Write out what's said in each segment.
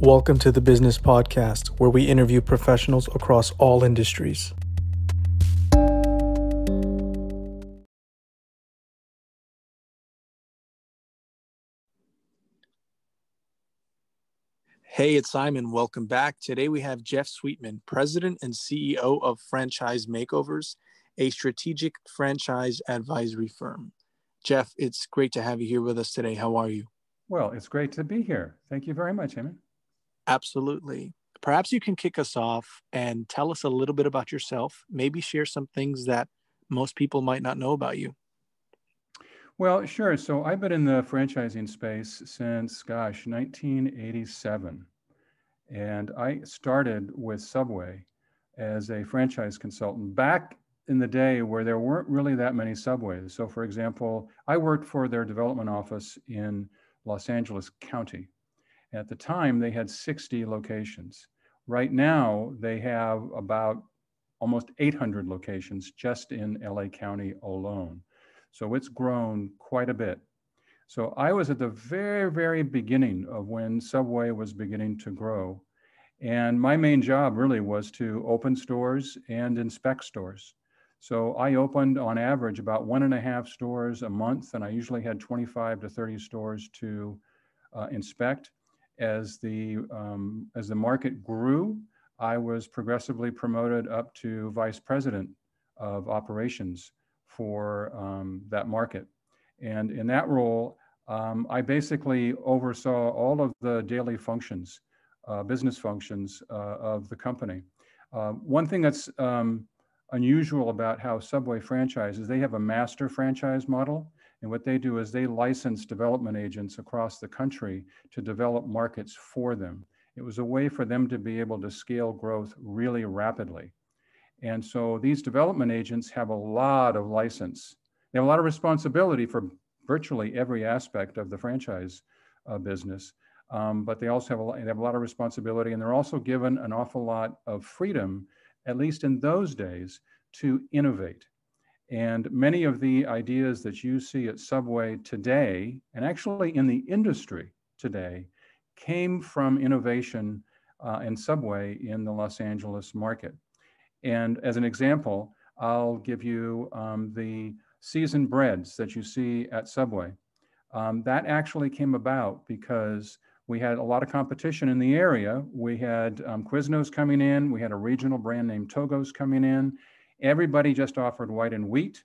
Welcome to the Business Podcast, where we interview professionals across all industries. Hey, it's Simon. Welcome back. Today we have Jeff Sweetman, President and CEO of Franchise Makeovers, a strategic franchise advisory firm. Jeff, it's great to have you here with us today. How are you? Well, it's great to be here. Thank you very much, Eamon. Absolutely. Perhaps you can kick us off and tell us a little bit about yourself, maybe share some things that most people might not know about you. Well, sure. So I've been in the franchising space since, gosh, 1987. And I started with Subway as a franchise consultant back in the day where there weren't really that many subways. So, for example, I worked for their development office in Los Angeles County. At the time, they had 60 locations. Right now, they have about almost 800 locations just in LA County alone. So it's grown quite a bit. So I was at the very, very beginning of when Subway was beginning to grow. And my main job really was to open stores and inspect stores. So I opened on average about one and a half stores a month, and I usually had 25 to 30 stores to uh, inspect. As the um, as the market grew, I was progressively promoted up to vice president of operations for um, that market, and in that role, um, I basically oversaw all of the daily functions, uh, business functions uh, of the company. Uh, one thing that's um, unusual about how Subway franchises, they have a master franchise model. And what they do is they license development agents across the country to develop markets for them. It was a way for them to be able to scale growth really rapidly. And so these development agents have a lot of license. They have a lot of responsibility for virtually every aspect of the franchise uh, business. Um, but they also have a, lot, they have a lot of responsibility and they're also given an awful lot of freedom at least in those days, to innovate. And many of the ideas that you see at Subway today, and actually in the industry today, came from innovation uh, in Subway in the Los Angeles market. And as an example, I'll give you um, the seasoned breads that you see at Subway. Um, that actually came about because we had a lot of competition in the area. We had um, Quiznos coming in. We had a regional brand named Togo's coming in. Everybody just offered white and wheat.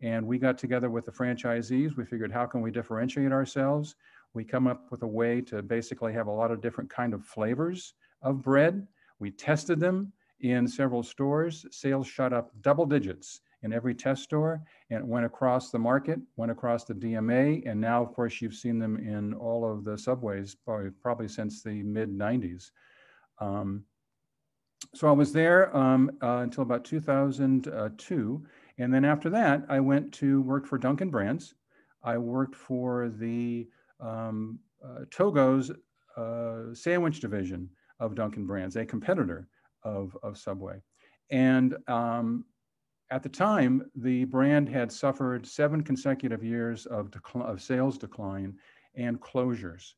And we got together with the franchisees. We figured, how can we differentiate ourselves? We come up with a way to basically have a lot of different kind of flavors of bread. We tested them in several stores. Sales shot up double digits in every test store and went across the market, went across the DMA, and now, of course, you've seen them in all of the subways probably, probably since the mid 90s. Um, so I was there um, uh, until about 2002. And then after that, I went to work for Dunkin' Brands. I worked for the um, uh, Togo's uh, sandwich division of Dunkin' Brands, a competitor of, of Subway. And um, at the time, the brand had suffered seven consecutive years of, of sales decline and closures.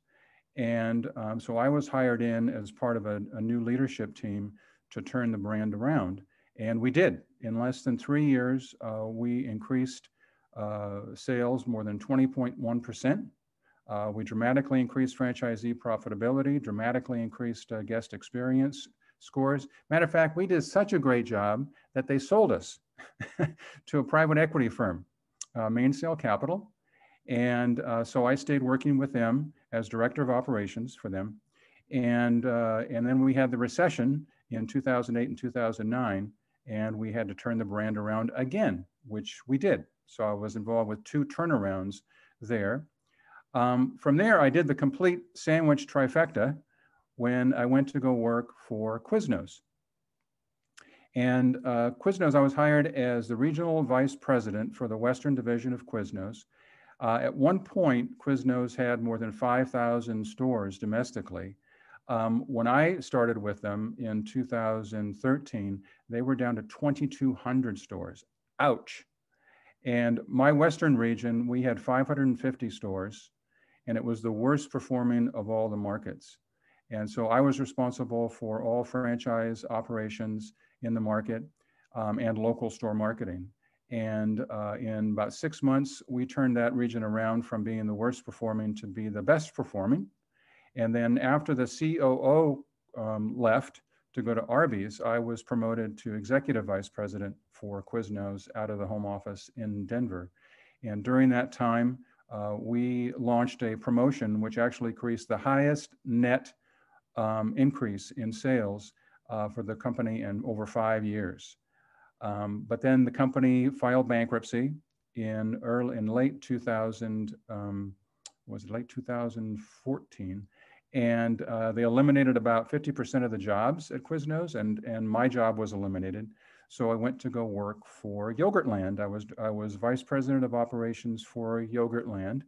And um, so I was hired in as part of a, a, new leadership team to turn the brand around. And we did. In less than three years, uh, we increased uh, sales more than 20.1%. Uh, we dramatically increased franchisee profitability, dramatically increased uh, guest experience scores. Matter of fact, we did such a great job that they sold us to a private equity firm, uh, Mainsail Capital. And uh, so I stayed working with them as director of operations for them. And, and then we had the recession in 2008 and 2009, and we had to turn the brand around again, which we did. So I was involved with two turnarounds there. Um, from there, I did the complete sandwich trifecta when I went to go work for Quiznos. And uh, Quiznos, I was hired as the regional vice president for the Western Division of Quiznos. Uh, at one point, Quiznos had more than 5,000 stores domestically. Um, when I started with them in 2013, they were down to 2,200 stores. Ouch. And my Western region, we had 550 stores, and it was the worst performing of all the markets. And so I was responsible for all franchise operations in the market um, and local store marketing. And uh, in about six months, we turned that region around from being the worst performing to be the best performing. And then after the COO um, left to go to Arby's, I was promoted to executive vice president for Quiznos out of the home office in Denver. And during that time, uh, we launched a promotion which actually increased the highest net um, increase in sales uh, for the company in over five years. Um, but then the company filed bankruptcy in early in late 2000 um, was it late 2014 and uh, they eliminated about 50% of the jobs at Quiznos and and my job was eliminated. So I went to go work for Yogurtland I was I was vice president of operations for Yogurtland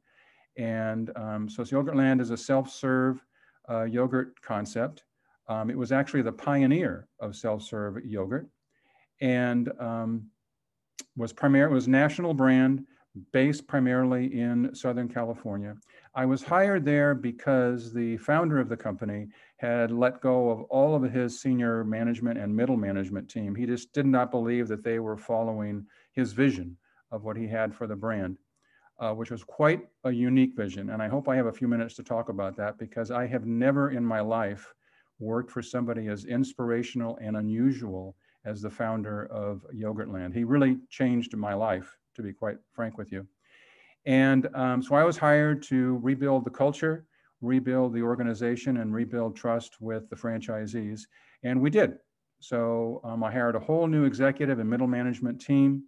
and um, so Yogurtland is a self-serve uh, yogurt concept. Um, it was actually the pioneer of self-serve yogurt. And um, was primary was national brand based primarily in Southern California. I was hired there because the founder of the company had let go of all of his senior management and middle management team. He just did not believe that they were following his vision of what he had for the brand, uh, which was quite a unique vision. And I hope I have a few minutes to talk about that because I have never in my life worked for somebody as inspirational and unusual as the founder of Yogurtland. He really changed my life, to be quite frank with you. And um, so I was hired to rebuild the culture, rebuild the organization, and rebuild trust with the franchisees. And we did. So um, I hired a whole new executive and middle management team.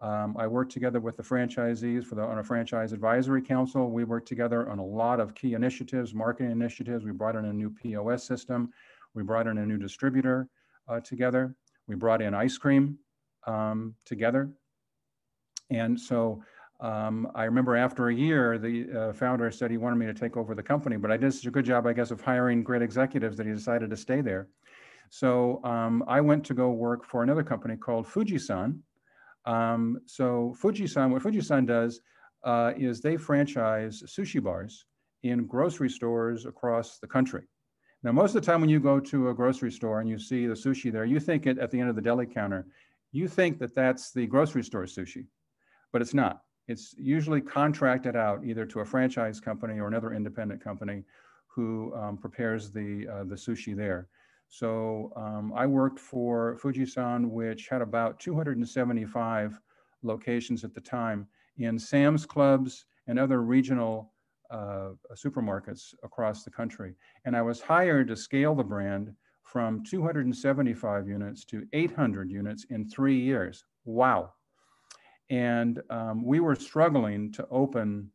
Um, I worked together with the franchisees for the on a franchise advisory council. We worked together on a lot of key initiatives, marketing initiatives. We brought in a new POS system. We brought in a new distributor uh, together. We brought in ice cream um, together. And so um, I remember after a year, the uh, founder said he wanted me to take over the company, but I did such a good job, I guess, of hiring great executives that he decided to stay there. So um, I went to go work for another company called Fujisan. Um, so Fujisan, what Fujisan does uh, is they franchise sushi bars in grocery stores across the country. Now, most of the time when you go to a grocery store and you see the sushi there, you think it at the end of the deli counter, you think that that's the grocery store sushi, but it's not. It's usually contracted out either to a franchise company or another independent company who um, prepares the, uh, the sushi there. So um, I worked for Fujisan, which had about 275 locations at the time in Sam's Clubs and other regional uh, supermarkets across the country. And I was hired to scale the brand from 275 units to 800 units in three years. Wow. And um, we were struggling to open,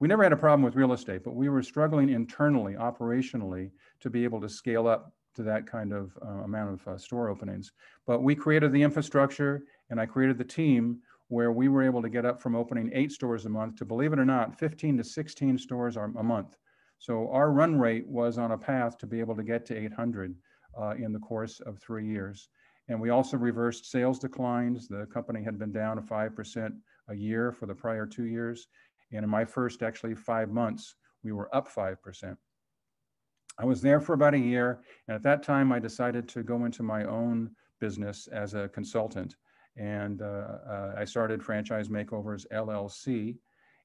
we never had a problem with real estate, but we were struggling internally, operationally, to be able to scale up to that kind of uh, amount of uh, store openings. But we created the infrastructure and I created the team where we were able to get up from opening eight stores a month to, believe it or not, 15 to 16 stores a month. So our run rate was on a path to be able to get to 800 uh, in the course of three years. And we also reversed sales declines. The company had been down 5% a year for the prior two years. And in my first actually five months, we were up 5%. I was there for about a year. And at that time, I decided to go into my own business as a consultant and uh, uh, I started Franchise Makeovers LLC.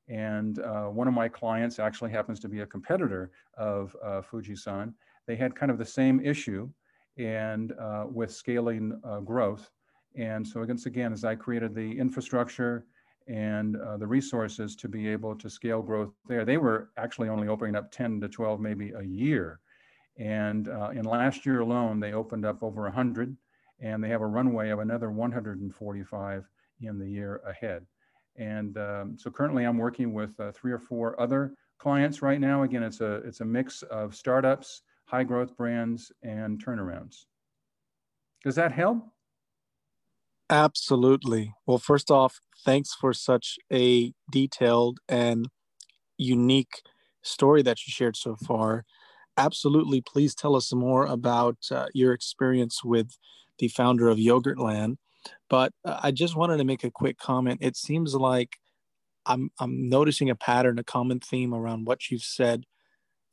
And uh, one of my clients actually happens to be a competitor of Fujisan. They had kind of the same issue and with scaling growth. And so again, as I created the infrastructure and uh, the resources to be able to scale growth there. They were actually only opening up 10 to 12 maybe a year. And uh, in last year alone, they opened up over 100 and they have a runway of another 145 in the year ahead. And um, so currently I'm working with uh, three or four other clients right now. Again, it's a, it's a mix of startups, high growth brands, and turnarounds. Does that help? Absolutely. Well, first off, thanks for such a detailed and unique story that you shared so far. Absolutely. Please tell us more about uh, your experience with the founder of Yogurtland. But uh, I just wanted to make a quick comment. It seems like I'm I'm noticing a pattern, a common theme around what you've said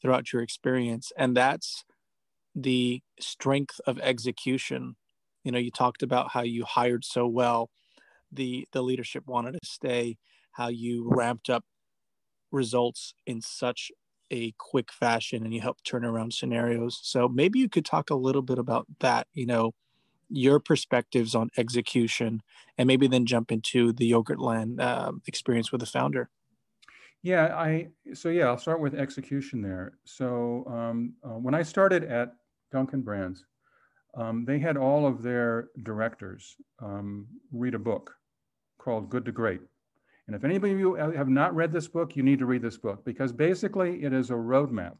throughout your experience, and that's the strength of execution. You know, you talked about how you hired so well, the the leadership wanted to stay, how you ramped up results in such a quick fashion and you helped turn around scenarios. So maybe you could talk a little bit about that, you know, your perspectives on execution and maybe then jump into the Yogurtland uh, experience with the founder. Yeah, I so yeah, I'll start with execution there. So um, uh, when I started at Dunkin' Brands, um, they had all of their directors um, read a book called Good to Great. And if anybody of you have not read this book, you need to read this book because basically it is a roadmap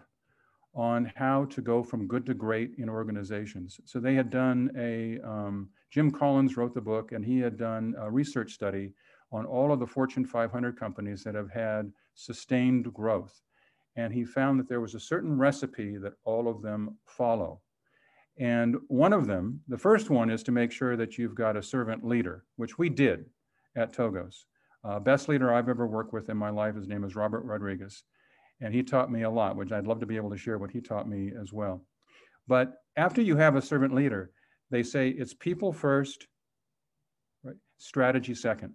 on how to go from good to great in organizations. So they had done a, um, Jim Collins wrote the book and he had done a research study on all of the Fortune 500 companies that have had sustained growth. And he found that there was a certain recipe that all of them follow. And one of them, the first one is to make sure that you've got a servant leader, which we did at Togos. Uh, best leader I've ever worked with in my life, his name is Robert Rodriguez. And he taught me a lot, which I'd love to be able to share what he taught me as well. But after you have a servant leader, they say it's people first, right? strategy second.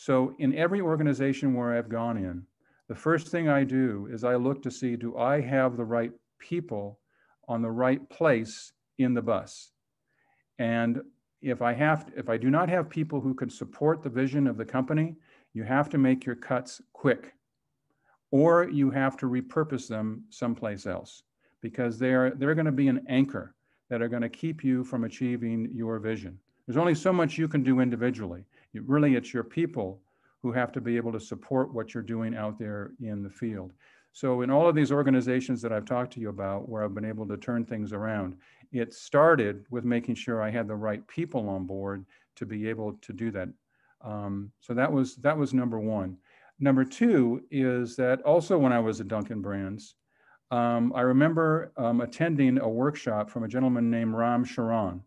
So in every organization where I've gone in, the first thing I do is I look to see do I have the right people on the right place in the bus? And if I have, if I do not have people who can support the vision of the company, you have to make your cuts quick or you have to repurpose them someplace else because they're they're going to be an anchor that are going to keep you from achieving your vision. There's only so much you can do individually. Really, it's your people who have to be able to support what you're doing out there in the field. So, in all of these organizations that I've talked to you about, where I've been able to turn things around, it started with making sure I had the right people on board to be able to do that. Um, so that was that was number one. Number two is that also when I was at Dunkin' Brands, um, I remember um, attending a workshop from a gentleman named Ram Charan.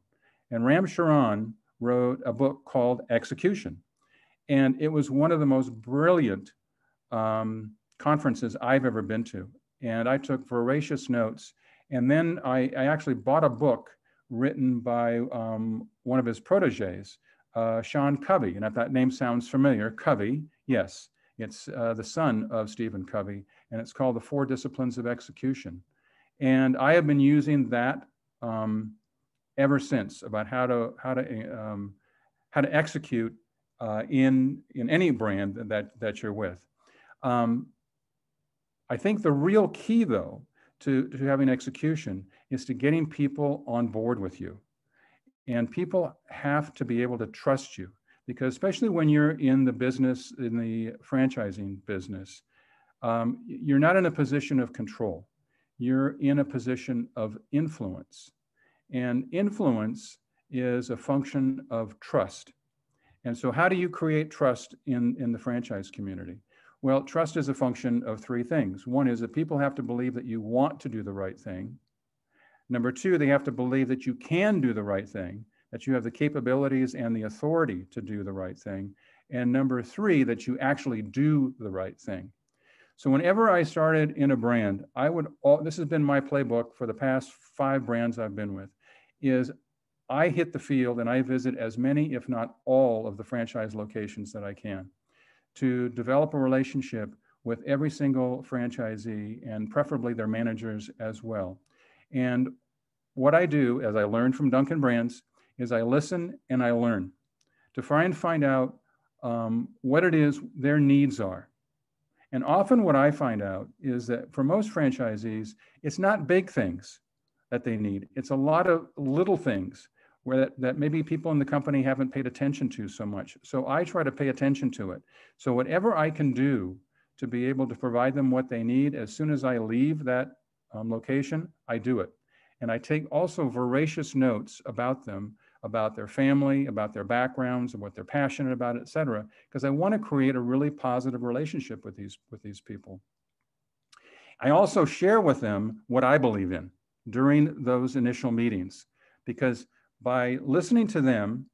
And Ram Charan wrote a book called Execution. And it was one of the most brilliant um, conferences I've ever been to. And I took voracious notes. And then I, I actually bought a book written by um, one of his proteges, uh, Sean Covey. And if that name sounds familiar, Covey, yes. It's uh, the son of Stephen Covey, and it's called The Four Disciplines of Execution. And I have been using that um, ever since about how to how to um, how to execute uh, in in any brand that that you're with. Um, I think the real key, though, to, to having execution is to getting people on board with you. And people have to be able to trust you because especially when you're in the business, in the franchising business, um, you're not in a position of control. You're in a position of influence. And influence is a function of trust. And so, how do you create trust in, in the franchise community? Well, trust is a function of three things. One is that people have to believe that you want to do the right thing. Number two, they have to believe that you can do the right thing that you have the capabilities and the authority to do the right thing. And number three, that you actually do the right thing. So whenever I started in a brand, I would, all, this has been my playbook for the past five brands I've been with, is I hit the field and I visit as many, if not all, of the franchise locations that I can to develop a relationship with every single franchisee and preferably their managers as well. And what I do, as I learned from Dunkin' Brands, is I listen and I learn to try and find out um, what it is their needs are. And often what I find out is that for most franchisees, it's not big things that they need. It's a lot of little things where that, that maybe people in the company haven't paid attention to so much. So I try to pay attention to it. So whatever I can do to be able to provide them what they need as soon as I leave that um, location, I do it. And I take also voracious notes about them about their family, about their backgrounds, and what they're passionate about, et cetera, because I want to create a really positive relationship with these, with these people. I also share with them what I believe in during those initial meetings, because by listening to them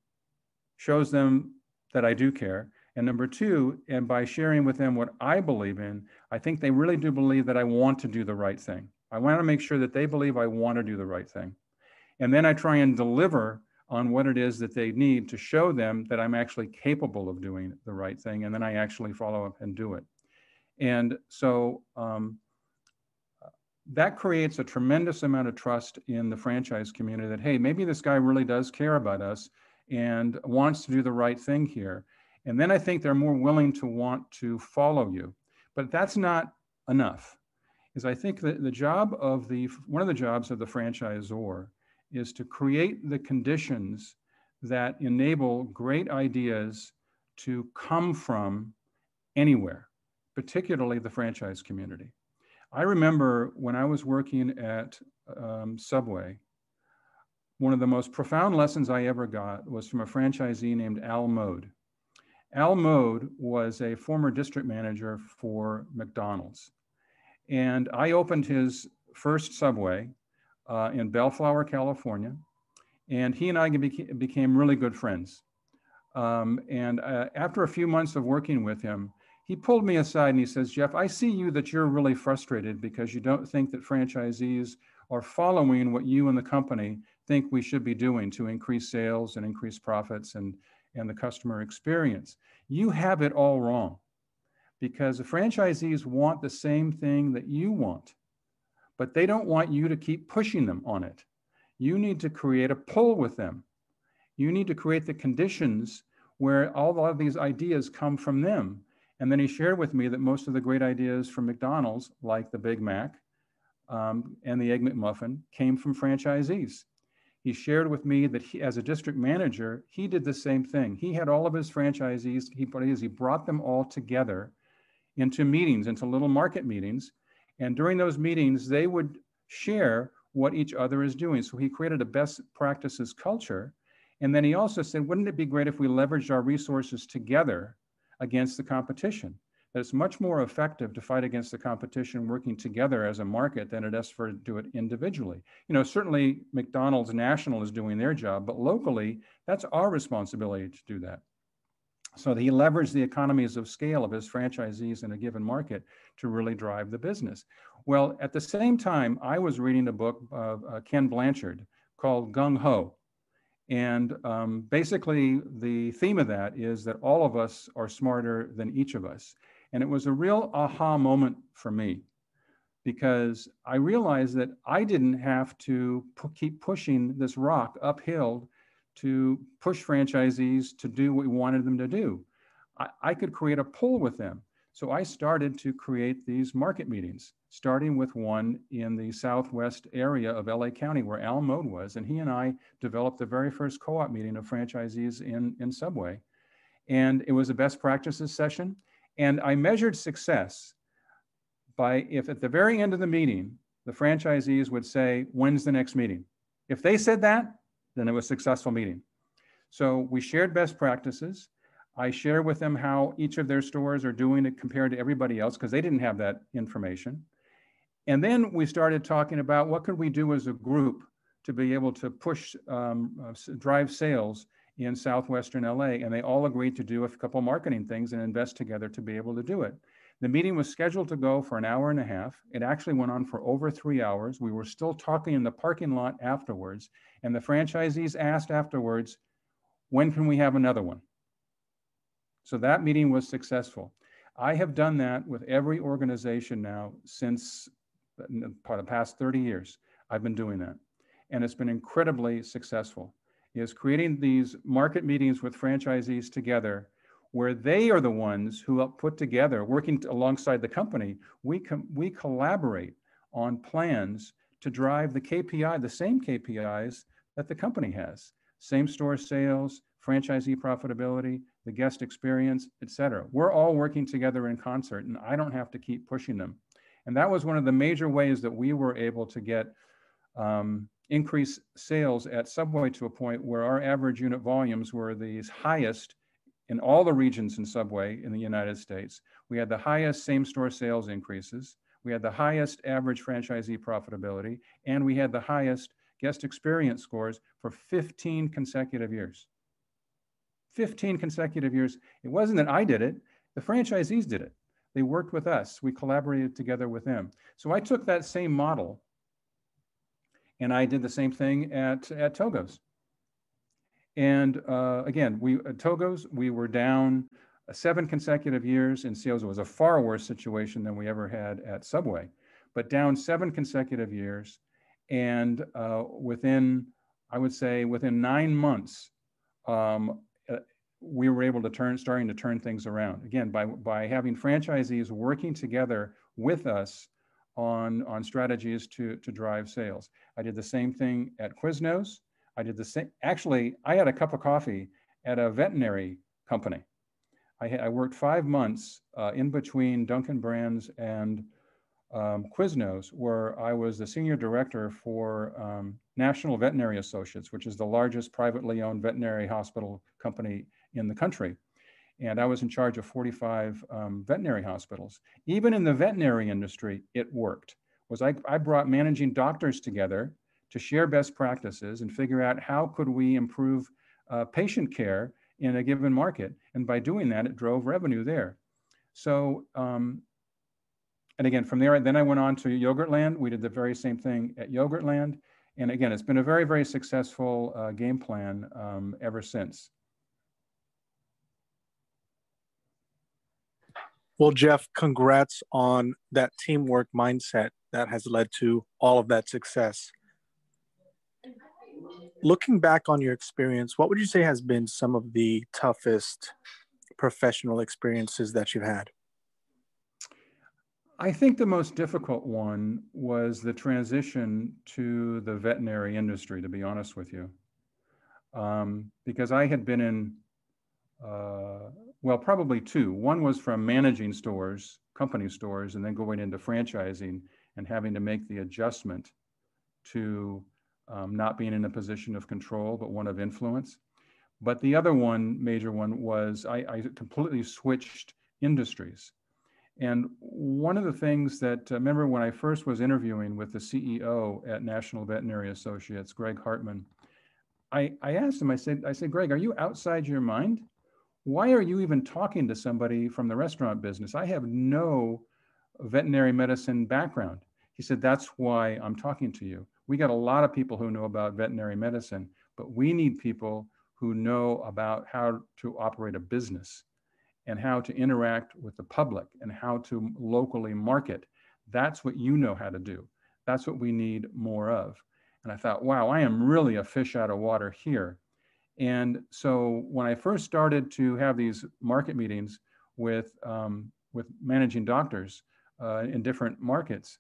shows them that I do care. And number two, and by sharing with them what I believe in, I think they really do believe that I want to do the right thing. I want to make sure that they believe I want to do the right thing. And then I try and deliver on what it is that they need to show them that I'm actually capable of doing the right thing. And then I actually follow up and do it. And so um, that creates a tremendous amount of trust in the franchise community that, hey, maybe this guy really does care about us and wants to do the right thing here. And then I think they're more willing to want to follow you. But that's not enough. Is I think that the job of the one of the jobs of the franchisor is to create the conditions that enable great ideas to come from anywhere, particularly the franchise community. I remember when I was working at um, Subway, one of the most profound lessons I ever got was from a franchisee named Al Mode. Al Mode was a former district manager for McDonald's. And I opened his first Subway uh, in Bellflower, California. And he and I beca- became really good friends. Um, and uh, after a few months of working with him, he pulled me aside and he says, Jeff, I see you that you're really frustrated because you don't think that franchisees are following what you and the company think we should be doing to increase sales and increase profits and, and the customer experience. You have it all wrong because the franchisees want the same thing that you want but they don't want you to keep pushing them on it. You need to create a pull with them. You need to create the conditions where all of these ideas come from them. And then he shared with me that most of the great ideas from McDonald's, like the Big Mac um, and the Egg McMuffin, came from franchisees. He shared with me that he, as a district manager, he did the same thing. He had all of his franchisees, he, he brought them all together into meetings, into little market meetings, and during those meetings, they would share what each other is doing. So he created a best practices culture. And then he also said, wouldn't it be great if we leveraged our resources together against the competition? That it's much more effective to fight against the competition working together as a market than it is for to do it individually. You know, certainly McDonald's National is doing their job, but locally, that's our responsibility to do that. So he leveraged the economies of scale of his franchisees in a given market to really drive the business. Well, at the same time, I was reading a book of uh, Ken Blanchard called Gung Ho. And um, basically, the theme of that is that all of us are smarter than each of us. And it was a real aha moment for me because I realized that I didn't have to keep pushing this rock uphill to push franchisees to do what we wanted them to do. I, I could create a pull with them. So I started to create these market meetings, starting with one in the southwest area of LA County where Al Mode was. And he and I developed the very first co op meeting of franchisees in, in Subway. And it was a best practices session. And I measured success by if at the very end of the meeting, the franchisees would say, When's the next meeting? If they said that, then it was a successful meeting. So we shared best practices. I share with them how each of their stores are doing it compared to everybody else because they didn't have that information. And then we started talking about what could we do as a group to be able to push, um, uh, drive sales in Southwestern LA. And they all agreed to do a couple marketing things and invest together to be able to do it. The meeting was scheduled to go for an hour and a half. It actually went on for over three hours. We were still talking in the parking lot afterwards. And the franchisees asked afterwards, when can we have another one? So that meeting was successful. I have done that with every organization now since the past 30 years. I've been doing that. And it's been incredibly successful. Is creating these market meetings with franchisees together where they are the ones who help put together, working alongside the company, we, com- we collaborate on plans to drive the KPI, the same KPIs that the company has same store sales, franchisee profitability, the guest experience, et cetera. We're all working together in concert, and I don't have to keep pushing them. And that was one of the major ways that we were able to get um, increase sales at Subway to a point where our average unit volumes were the highest in all the regions in Subway in the United States. We had the highest same store sales increases. We had the highest average franchisee profitability, and we had the highest guest experience scores for 15 consecutive years. 15 consecutive years. It wasn't that I did it, the franchisees did it. They worked with us. We collaborated together with them. So I took that same model and I did the same thing at, at Togo's. And uh, again, we at Togo's, we were down seven consecutive years in sales. It was a far worse situation than we ever had at Subway, but down seven consecutive years. And uh, within, I would say, within nine months, um, we were able to turn, starting to turn things around. Again, by, by having franchisees working together with us on, on strategies to, to drive sales. I did the same thing at Quiznos. I did the same, actually, I had a cup of coffee at a veterinary company. I, I worked five months uh, in between Dunkin' Brands and um, Quiznos, where I was the senior director for um, National Veterinary Associates, which is the largest privately owned veterinary hospital company in the country. And I was in charge of 45 um, veterinary hospitals. Even in the veterinary industry, it worked. Was I, I brought managing doctors together to share best practices and figure out how could we improve uh, patient care in a given market. And by doing that, it drove revenue there. So, um, and again, from there, then I went on to Yogurtland. We did the very same thing at Yogurtland. And again, it's been a very, very successful uh, game plan um, ever since. Well, Jeff, congrats on that teamwork mindset that has led to all of that success looking back on your experience, what would you say has been some of the toughest professional experiences that you've had? I think the most difficult one was the transition to the veterinary industry, to be honest with you. Um, because I had been in, uh, well, probably two. One was from managing stores, company stores, and then going into franchising and having to make the adjustment to um, not being in a position of control, but one of influence. But the other one, major one, was I, I completely switched industries. And one of the things that, uh, remember when I first was interviewing with the CEO at National Veterinary Associates, Greg Hartman, I, I asked him, I said, I said, Greg, are you outside your mind? Why are you even talking to somebody from the restaurant business? I have no veterinary medicine background. He said, that's why I'm talking to you we got a lot of people who know about veterinary medicine, but we need people who know about how to operate a business and how to interact with the public and how to locally market. That's what you know how to do. That's what we need more of. And I thought, wow, I am really a fish out of water here. And so when I first started to have these market meetings with, um, with managing doctors uh, in different markets,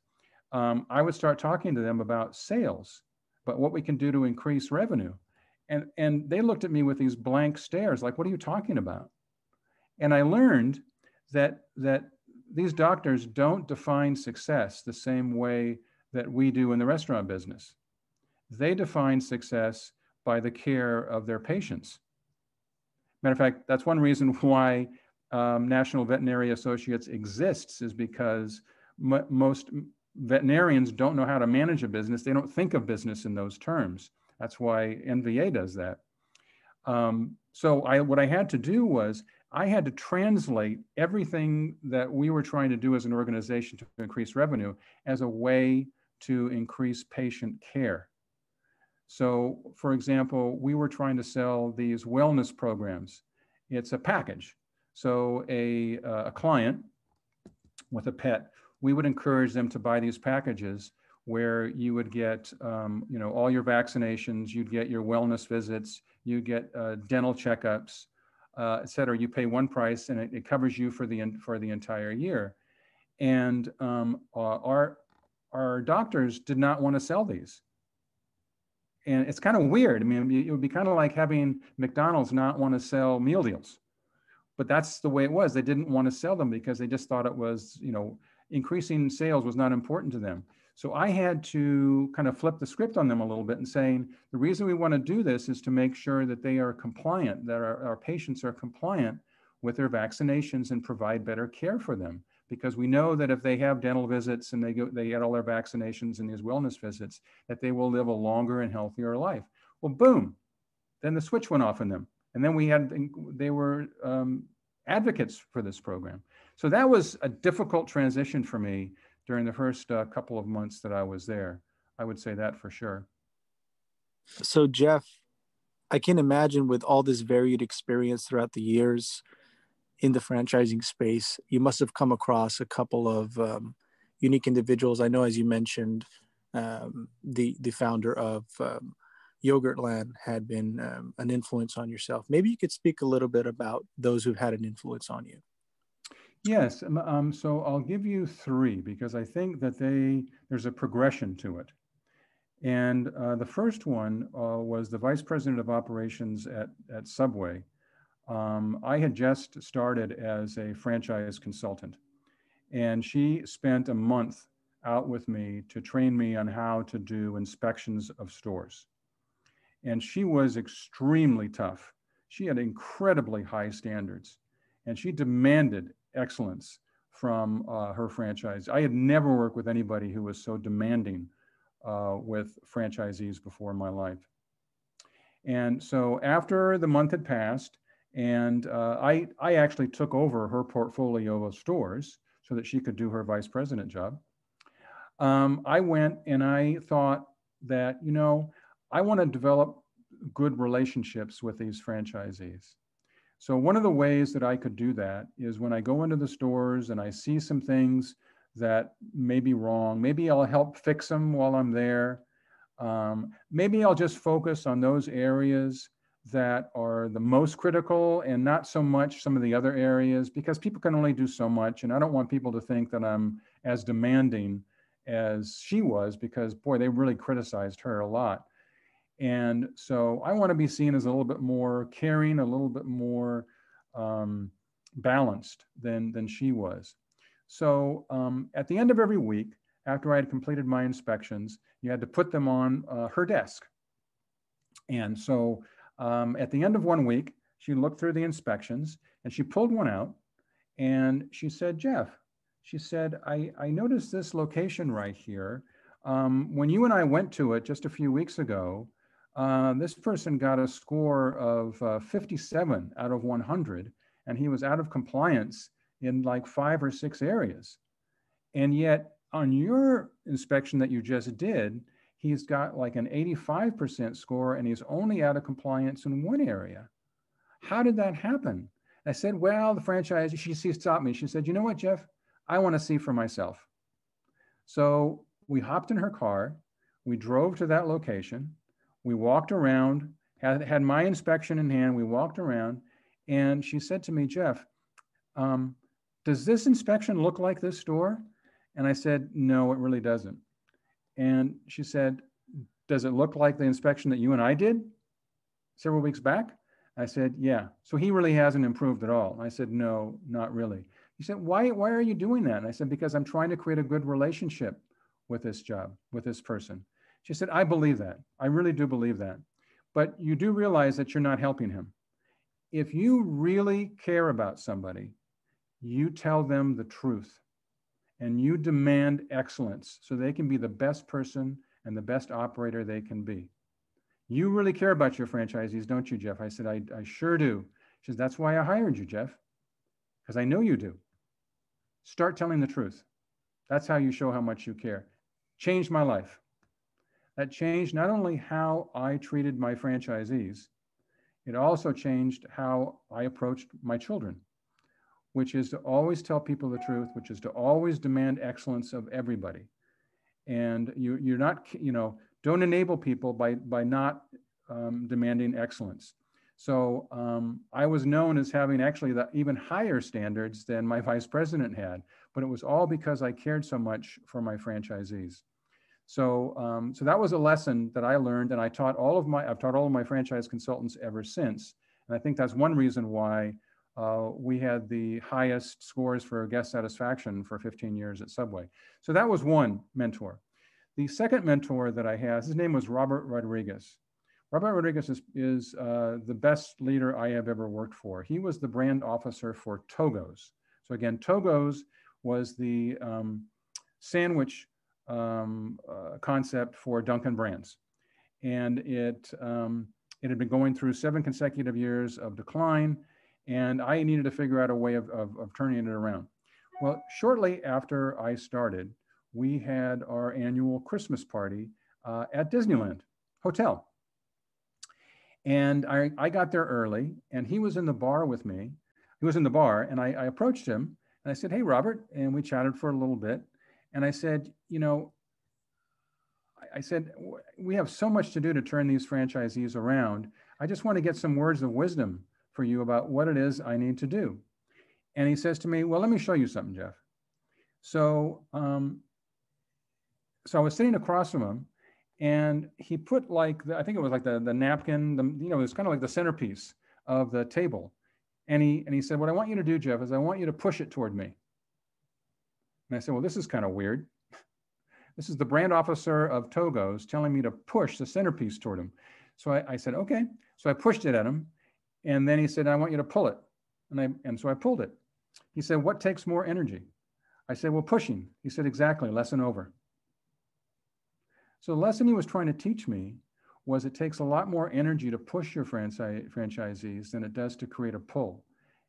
um, I would start talking to them about sales, but what we can do to increase revenue. And, and they looked at me with these blank stares, like, what are you talking about? And I learned that, that these doctors don't define success the same way that we do in the restaurant business. They define success by the care of their patients. Matter of fact, that's one reason why um, National Veterinary Associates exists is because most veterinarians don't know how to manage a business. They don't think of business in those terms. That's why NVA does that. Um, so I, what I had to do was I had to translate everything that we were trying to do as an organization to increase revenue as a way to increase patient care. So, for example, we were trying to sell these wellness programs. It's a package. So, a, uh, a client with a pet we would encourage them to buy these packages where you would get, um, you know, all your vaccinations, you'd get your wellness visits, you get uh, dental checkups, uh, et cetera. You pay one price and it, it, covers you for the for the entire year. And um, uh, our our doctors did not want to sell these. And it's kind of weird. I mean, it would be kind of like having McDonald's not want to sell meal deals, but that's the way it was. They didn't want to sell them because they just thought it was, you know, increasing sales was not important to them. So I had to kind of flip the script on them a little bit and saying, the reason we want to do this is to make sure that they are compliant, that our, our patients are compliant with their vaccinations and provide better care for them. Because we know that if they have dental visits and they go, they get all their vaccinations and these wellness visits, that they will live a longer and healthier life. Well, boom, then the switch went off in them. And then we had, they were um, advocates for this program. So that was a difficult transition for me during the first uh, couple of months that I was there. I would say that for sure. So, Jeff, I can imagine with all this varied experience throughout the years in the franchising space, you must have come across a couple of um, unique individuals. I know, as you mentioned, um, the the founder of um, Yogurtland had been um, an influence on yourself. Maybe you could speak a little bit about those who've had an influence on you. Yes. Um, um, so I'll give you three because I think that they there's a progression to it. And uh, the first one uh, was the vice president of operations at, at Subway. Um, I had just started as a franchise consultant, and she spent a month out with me to train me on how to do inspections of stores. And she was extremely tough. She had incredibly high standards, and she demanded excellence from uh, her franchise. I had never worked with anybody who was so demanding uh, with franchisees before in my life. And so after the month had passed, and uh, I, I actually took over her portfolio of stores so that she could do her vice president job. Um, I went and I thought that, you know, I want to develop good relationships with these franchisees. So one of the ways that I could do that is when I go into the stores and I see some things that may be wrong, maybe I'll help fix them while I'm there. Um, maybe I'll just focus on those areas that are the most critical and not so much some of the other areas because people can only do so much. And I don't want people to think that I'm as demanding as she was because, boy, they really criticized her a lot. And so I want to be seen as a little bit more caring, a little bit more um, balanced than, than she was. So um, at the end of every week, after I had completed my inspections, you had to put them on uh, her desk. And so um, at the end of one week, she looked through the inspections and she pulled one out and she said, Jeff, she said, I, I noticed this location right here. Um, when you and I went to it just a few weeks ago, uh, this person got a score of uh, 57 out of 100, and he was out of compliance in like five or six areas. And yet, on your inspection that you just did, he's got like an 85% score and he's only out of compliance in one area. How did that happen? I said, Well, the franchise, she, she stopped me. She said, You know what, Jeff? I want to see for myself. So we hopped in her car, we drove to that location, we walked around, had, had my inspection in hand, we walked around, and she said to me, Jeff, um, does this inspection look like this store? And I said, no, it really doesn't. And she said, does it look like the inspection that you and I did several weeks back? I said, yeah. So he really hasn't improved at all. I said, no, not really. He said, why, why are you doing that? And I said, because I'm trying to create a good relationship with this job, with this person. She said, I believe that. I really do believe that. But you do realize that you're not helping him. If you really care about somebody, you tell them the truth and you demand excellence so they can be the best person and the best operator they can be. You really care about your franchisees, don't you, Jeff? I said, I, I sure do. She says, That's why I hired you, Jeff, because I know you do. Start telling the truth. That's how you show how much you care. Changed my life. That changed not only how I treated my franchisees, it also changed how I approached my children which is to always tell people the truth, which is to always demand excellence of everybody. And you, you're not, you know, don't enable people by, by not um, demanding excellence. So um, I was known as having actually the even higher standards than my vice president had, but it was all because I cared so much for my franchisees. So, um, so that was a lesson that I learned, and I taught all of my I've taught all of my franchise consultants ever since. And I think that's one reason why uh, we had the highest scores for guest satisfaction for 15 years at Subway. So that was one mentor. The second mentor that I had, his name was Robert Rodriguez. Robert Rodriguez is, is uh, the best leader I have ever worked for. He was the brand officer for Togo's. So again, Togo's was the um, sandwich um, uh, concept for Dunkin' Brands. And it, um, it had been going through seven consecutive years of decline and I needed to figure out a way of, of, of turning it around. Well, shortly after I started, we had our annual Christmas party uh, at Disneyland Hotel. And I, I got there early, and he was in the bar with me. He was in the bar, and I, I approached him and I said, Hey, Robert. And we chatted for a little bit. And I said, You know, I said, we have so much to do to turn these franchisees around. I just want to get some words of wisdom for you about what it is I need to do. And he says to me, well, let me show you something, Jeff. So, um, so I was sitting across from him and he put like, the, I think it was like the, the napkin, the, you know, it was kind of like the centerpiece of the table. And he, and he said, what I want you to do, Jeff, is I want you to push it toward me. And I said, well, this is kind of weird. This is the brand officer of Togo's telling me to push the centerpiece toward him. So I, I, said, okay. So I pushed it at him. And then he said, I want you to pull it. And, I, and so I pulled it. He said, what takes more energy? I said, well, pushing. He said, exactly, lesson over. So the lesson he was trying to teach me was it takes a lot more energy to push your franchise, franchisees than it does to create a pull.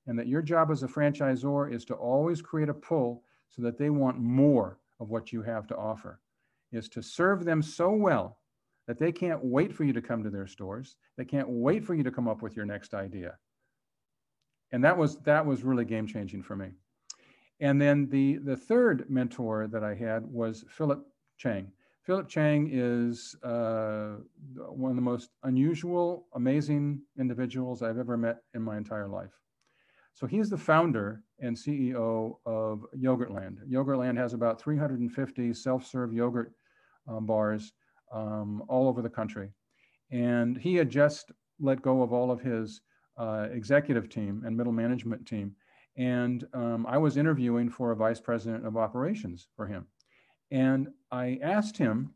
And that your job as a franchisor is to always create a pull so that they want more of what you have to offer is to serve them so well that they can't wait for you to come to their stores. They can't wait for you to come up with your next idea. And that was that was really game changing for me. And then the the third mentor that I had was Philip Chang. Philip Chang is uh, one of the most unusual, amazing individuals I've ever met in my entire life. So he's the founder and CEO of Yogurtland. Yogurtland has about 350 self-serve yogurt um, bars um, all over the country. And he had just let go of all of his uh, executive team and middle management team. And um, I was interviewing for a vice president of operations for him. And I asked him,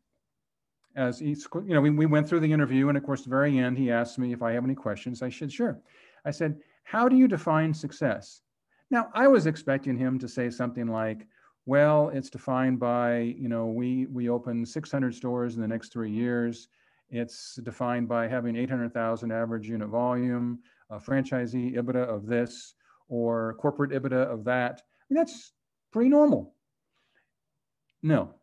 as he's, you know, we, we went through the interview, and of course, the very end, he asked me if I have any questions. I said, sure. I said, how do you define success? Now, I was expecting him to say something like, well, it's defined by, you know, we, we open 600 stores in the next three years. It's defined by having 800,000 average unit volume, a franchisee EBITDA of this, or corporate EBITDA of that. I mean, that's pretty normal. No.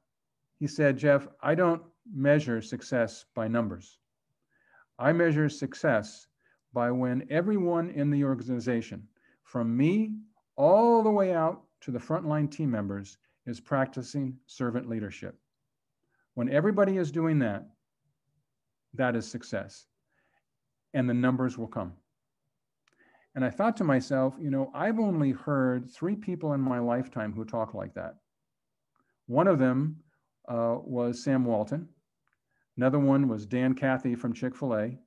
He said, Jeff, I don't measure success by numbers. I measure success by when everyone in the organization, from me all the way out to the frontline team members, is practicing servant leadership. When everybody is doing that, that is success. And the numbers will come. And I thought to myself, you know, I've only heard three people in my lifetime who talk like that. One of them uh, was Sam Walton. Another one was Dan Cathy from Chick fil A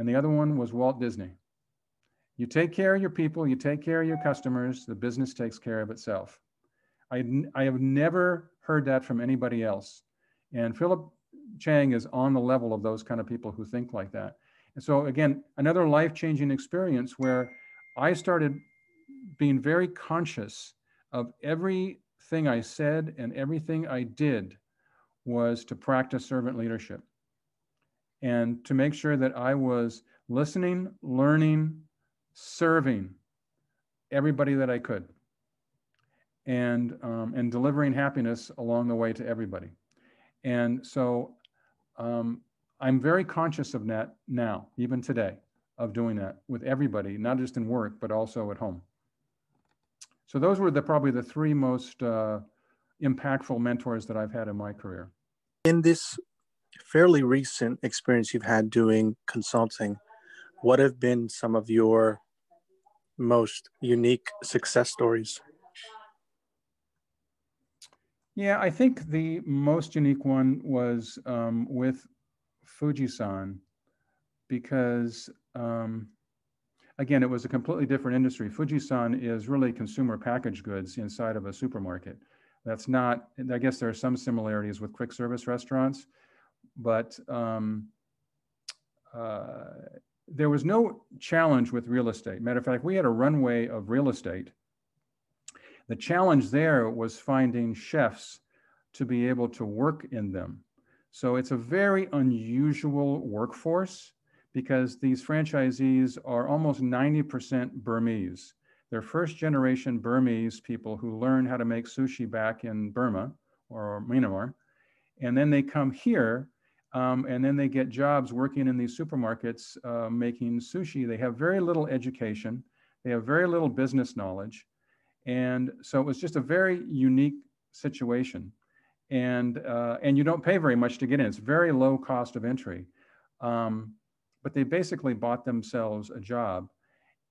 and the other one was Walt Disney. You take care of your people, you take care of your customers, the business takes care of itself. I, I have never heard that from anybody else. And Philip Chang is on the level of those kind of people who think like that. And so, again, another life changing experience where I started being very conscious of everything I said and everything I did was to practice servant leadership and to make sure that I was listening, learning, serving everybody that I could, and um, and delivering happiness along the way to everybody. And so um, I'm very conscious of that now, even today, of doing that with everybody, not just in work, but also at home. So those were the probably the three most uh, impactful mentors that I've had in my career. In this fairly recent experience you've had doing consulting, what have been some of your most unique success stories? Yeah, I think the most unique one was um, with Fujisan because, um, again, it was a completely different industry. Fujisan is really consumer packaged goods inside of a supermarket. That's not, I guess there are some similarities with quick service restaurants, but um, uh, there was no challenge with real estate. Matter of fact, we had a runway of real estate. The challenge there was finding chefs to be able to work in them. So it's a very unusual workforce because these franchisees are almost 90% Burmese. They're first generation Burmese people who learn how to make sushi back in Burma or Myanmar. And then they come here um, and then they get jobs working in these supermarkets uh, making sushi. They have very little education, they have very little business knowledge. And so it was just a very unique situation. And, uh, and you don't pay very much to get in, it's very low cost of entry. Um, but they basically bought themselves a job.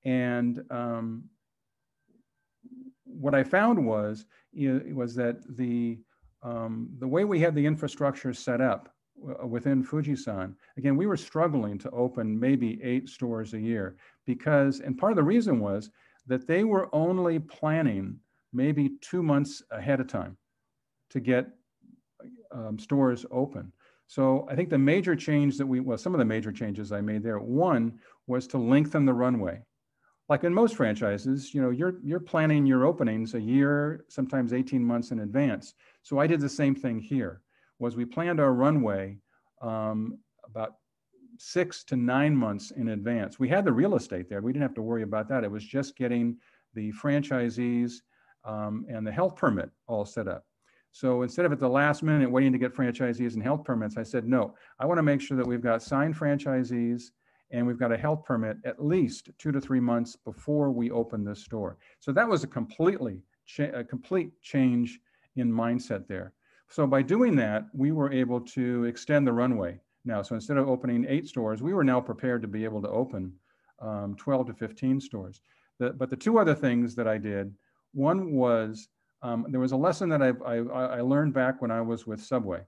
And um, what I found was, was that the, um, the way we had the infrastructure set up within Fujisan, again, we were struggling to open maybe eight stores a year because, and part of the reason was that they were only planning maybe two months ahead of time to get um, stores open. So I think the major change that we, well, some of the major changes I made there, one was to lengthen the runway. Like in most franchises, you know, you're, you're planning your openings a year, sometimes 18 months in advance. So I did the same thing here was we planned our runway um, about six to nine months in advance. We had the real estate there. We didn't have to worry about that. It was just getting the franchisees um, and the health permit all set up. So instead of at the last minute waiting to get franchisees and health permits, I said, no, I want to make sure that we've got signed franchisees and we've got a health permit at least two to three months before we open this store. So that was a completely a complete change in mindset there. So by doing that, we were able to extend the runway now. So instead of opening eight stores, we were now prepared to be able to open um, 12 to 15 stores. The, but the two other things that I did, one was um, there was a lesson that I, I, I learned back when I was with Subway,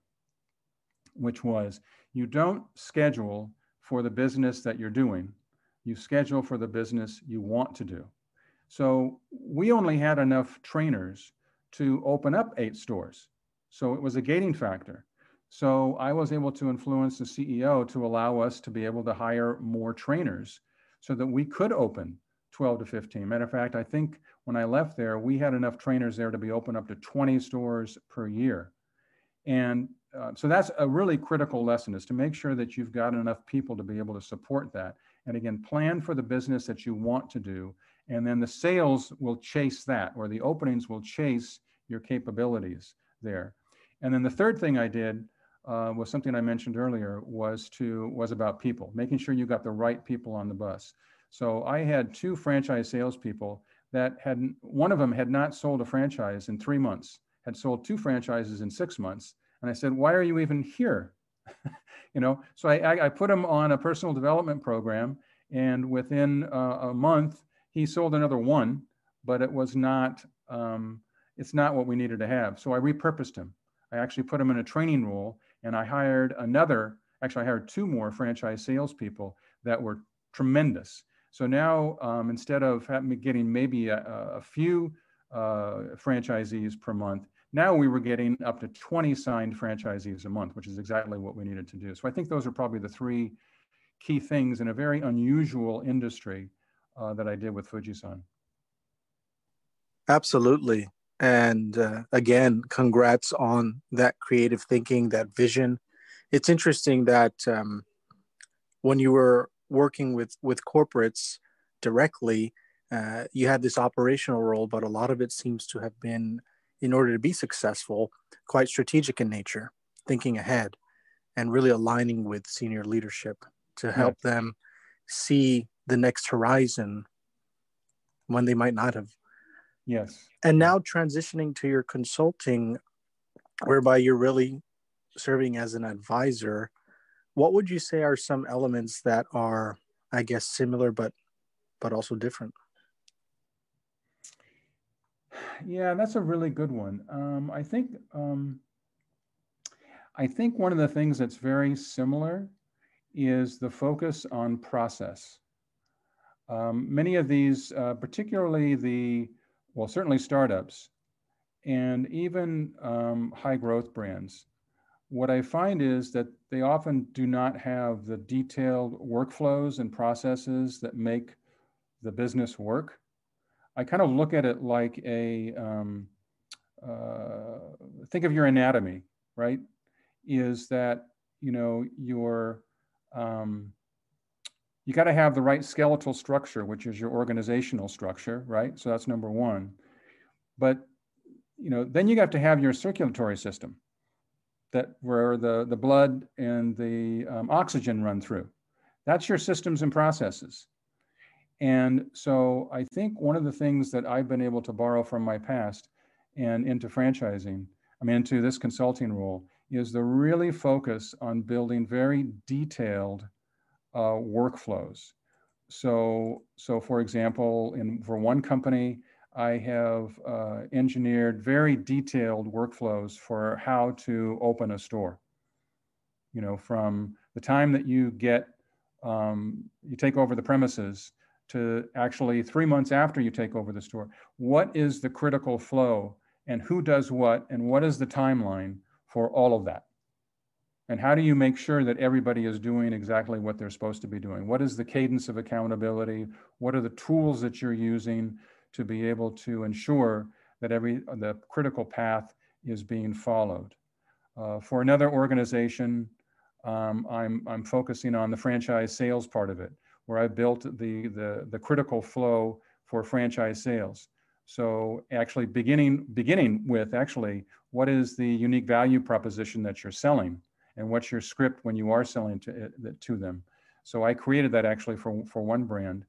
which was you don't schedule for the business that you're doing, you schedule for the business you want to do. So we only had enough trainers to open up eight stores. So it was a gating factor. So I was able to influence the CEO to allow us to be able to hire more trainers so that we could open 12 to 15. Matter of fact, I think when I left there, we had enough trainers there to be open up to 20 stores per year. And uh, so that's a really critical lesson is to make sure that you've got enough people to be able to support that. And again, plan for the business that you want to do. And then the sales will chase that, or the openings will chase your capabilities there. And then the third thing I did uh, was something I mentioned earlier was to was about people, making sure you got the right people on the bus. So I had two franchise salespeople that had one of them had not sold a franchise in three months, had sold two franchises in six months, and I said, "Why are you even here?" you know, so I, I put him on a personal development program, and within uh, a month he sold another one, but it was not um, it's not what we needed to have. So I repurposed him. I actually put him in a training role and I hired another, actually I hired two more franchise salespeople that were tremendous. So now um, instead of getting maybe a, a few uh, franchisees per month, now we were getting up to 20 signed franchisees a month, which is exactly what we needed to do. So I think those are probably the three key things in a very unusual industry uh, that I did with Fujisan. Absolutely. And uh, again, congrats on that creative thinking, that vision. It's interesting that um, when you were working with with corporates directly, uh, you had this operational role, but a lot of it seems to have been, in order to be successful, quite strategic in nature, thinking ahead, and really aligning with senior leadership to help yeah. them see the next horizon when they might not have Yes. And now transitioning to your consulting, whereby you're really serving as an advisor, what would you say are some elements that are, I guess, similar but but also different? Yeah, that's a really good one. Um, I think um, I think one of the things that's very similar is the focus on process. Um, many of these, uh, particularly the well, certainly startups and even um, high growth brands, what I find is that they often do not have the detailed workflows and processes that make the business work. I kind of look at it like a um, uh, think of your anatomy, right? Is that you know your um, you got to have the right skeletal structure, which is your organizational structure, right? So that's number one. But you know, then you have to have your circulatory system that where the, the blood and the um, oxygen run through. That's your systems and processes. And so I think one of the things that I've been able to borrow from my past and into franchising, I mean, into this consulting role, is the really focus on building very detailed uh, workflows. So, so for example, in for one company, I have uh, engineered very detailed workflows for how to open a store. You know, from the time that you get, um, you take over the premises to actually three months after you take over the store. What is the critical flow and who does what and what is the timeline for all of that? And how do you make sure that everybody is doing exactly what they're supposed to be doing? What is the cadence of accountability? What are the tools that you're using to be able to ensure that every the critical path is being followed? Uh, for another organization, um, I'm, I'm focusing on the franchise sales part of it, where I built the, the, the critical flow for franchise sales. So actually beginning, beginning with actually, what is the unique value proposition that you're selling? And what's your script when you are selling to, to them. So I created that actually for, for one brand.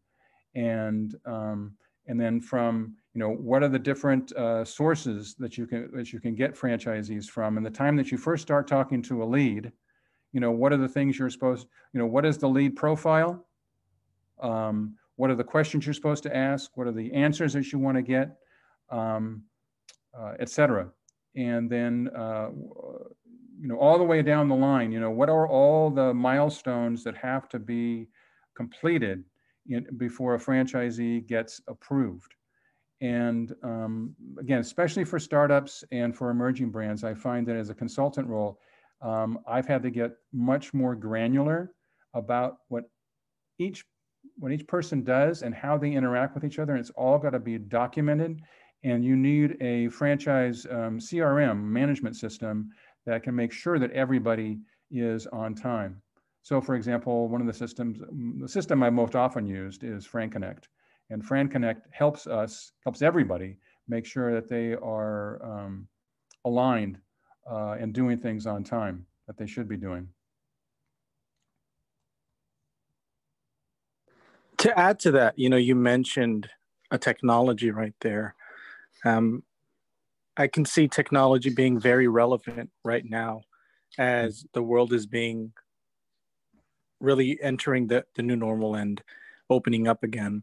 And, um, and then from, you know, what are the different uh, sources that you can, that you can get franchisees from? And the time that you first start talking to a lead, you know, what are the things you're supposed, you know, what is the lead profile? Um, what are the questions you're supposed to ask? What are the answers that you want to get? Um, uh, et cetera. And then uh, you know, all the way down the line, you know, what are all the milestones that have to be completed in, before a franchisee gets approved? And um, again, especially for startups and for emerging brands, I find that as a consultant role, um, I've had to get much more granular about what each what each person does and how they interact with each other. And it's all got to be documented. And you need a franchise um, CRM management system that can make sure that everybody is on time. So for example, one of the systems, the system I most often used is FranConnect. And FranConnect helps us, helps everybody make sure that they are um, aligned uh, and doing things on time that they should be doing. To add to that, you know, you mentioned a technology right there. Um, I can see technology being very relevant right now as the world is being really entering the, the new normal and opening up again.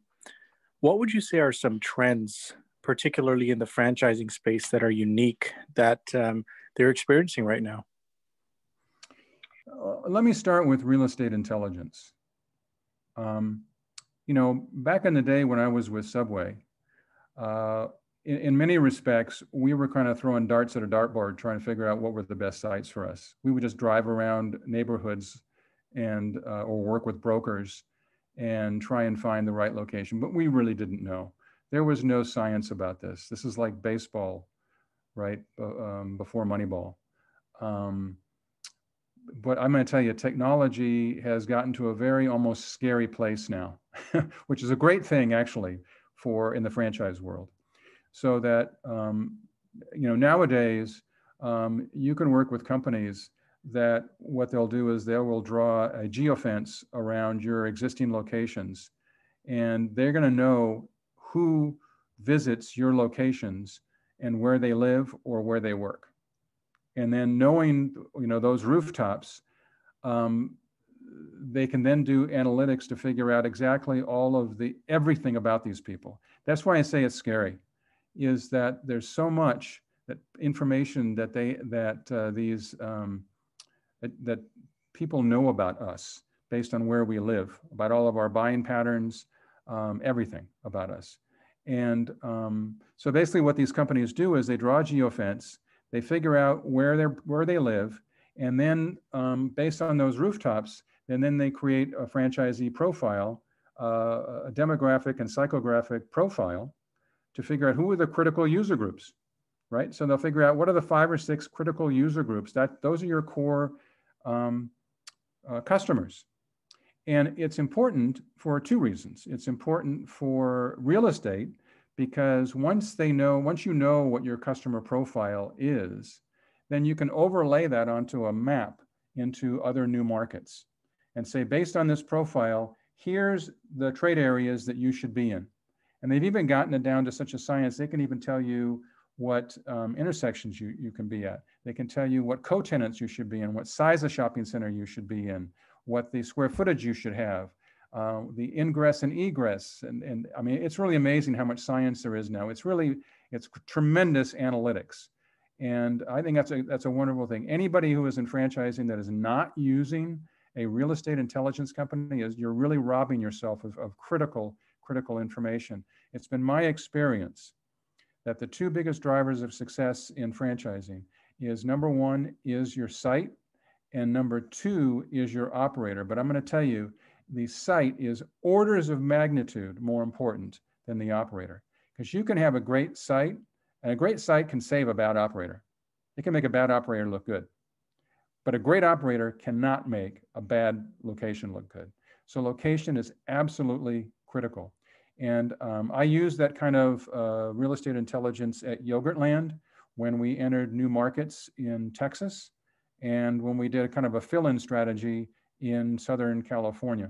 What would you say are some trends, particularly in the franchising space, that are unique that um, they're experiencing right now? Uh, let me start with real estate intelligence. Um, you know, back in the day when I was with Subway, uh, in, in many respects, we were kind of throwing darts at a dartboard trying to figure out what were the best sites for us. We would just drive around neighborhoods and uh, or work with brokers and try and find the right location, but we really didn't know. There was no science about this. This is like baseball, right? Um, before Moneyball. Um, but I'm going to tell you, technology has gotten to a very almost scary place now, which is a great thing actually for in the franchise world so that um, you know nowadays um, you can work with companies that what they'll do is they will draw a geofence around your existing locations and they're going to know who visits your locations and where they live or where they work. And then knowing you know those rooftops um, they can then do analytics to figure out exactly all of the everything about these people. That's why i say it's scary is that there's so much that information that they that uh, these um, that, that, people know about us based on where we live, about all of our buying patterns, um, everything about us. And um, so basically, what these companies do is they draw a geofence, they figure out where they where they live, and then um, based on those rooftops, and then they create a franchisee profile, uh, a demographic and psychographic profile to figure out who are the critical user groups, right? So they'll figure out what are the five or six critical user groups. That those are your core um, uh, customers, And it's important for two reasons. It's important for real estate because once they know, once you know what your customer profile is, then you can overlay that onto a map into other new markets and say, based on this profile, here's the trade areas that you should be in. And they've even gotten it down to such a science, they can even tell you what um, intersections you, you can be at. They can tell you what co-tenants you should be in, what size of shopping center you should be in, what the square footage you should have, uh, the ingress and egress. And, and I mean, it's really amazing how much science there is now. It's really, it's tremendous analytics. And I think that's a, that's a wonderful thing. Anybody who is in franchising that is not using a real estate intelligence company is you're really robbing yourself of, of critical, critical information. It's been my experience that the two biggest drivers of success in franchising is number one is your site and number two is your operator. But I'm going to tell you, the site is orders of magnitude more important than the operator because you can have a great site and a great site can save a bad operator. It can make a bad operator look good. But a great operator cannot make a bad location look good. So location is absolutely critical. And um, I use that kind of uh, real estate intelligence at Yogurtland when we entered new markets in Texas and when we did a kind of a fill-in strategy in Southern California.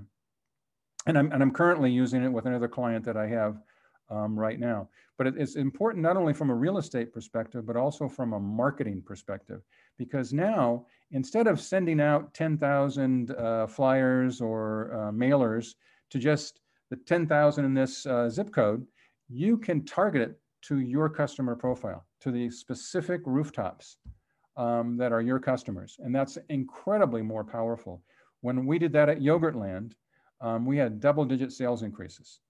And I'm, and I'm currently using it with another client that I have um, right now. But it, it's important not only from a real estate perspective, but also from a marketing perspective, because now instead of sending out 10,000 uh, flyers or uh, mailers to just the 10,000 in this uh, zip code, you can target it to your customer profile, to the specific rooftops um, that are your customers. And that's incredibly more powerful. When we did that at Yogurtland, um, we had double digit sales increases.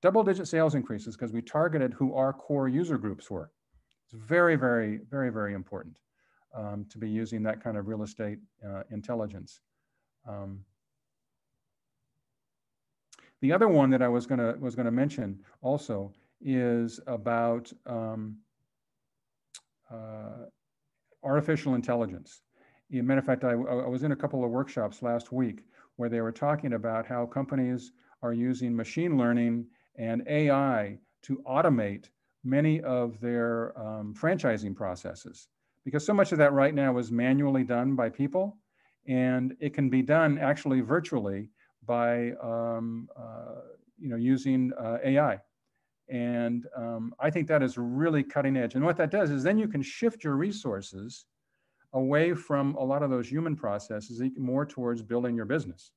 Double digit sales increases because we targeted who our core user groups were. It's very, very, very, very important um, to be using that kind of real estate uh, intelligence. Um, the other one that I was gonna was gonna mention also is about um, uh, artificial intelligence. As a matter of fact, I, I, was in a couple of workshops last week where they were talking about how companies are using machine learning and AI to automate many of their um, franchising processes. Because so much of that right now is manually done by people, and it can be done actually virtually by um, uh, you know using uh, AI. And um, I think that is really cutting edge. And what that does is then you can shift your resources away from a lot of those human processes more towards building your business.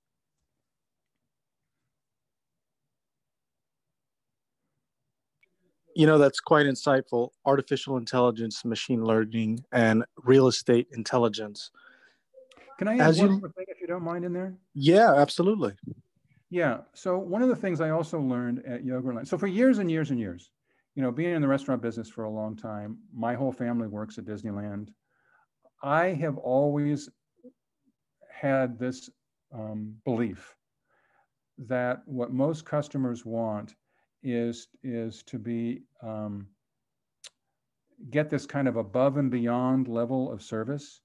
You know, that's quite insightful. Artificial intelligence, machine learning, and real estate intelligence. Can I add one more thing, if you don't mind, in there? Yeah, absolutely. Yeah. So one of the things I also learned at Yogurtland. So for years and years and years, you know, being in the restaurant business for a long time, my whole family works at Disneyland. I have always had this um, belief that what most customers want is is to be um, get this kind of above and beyond level of service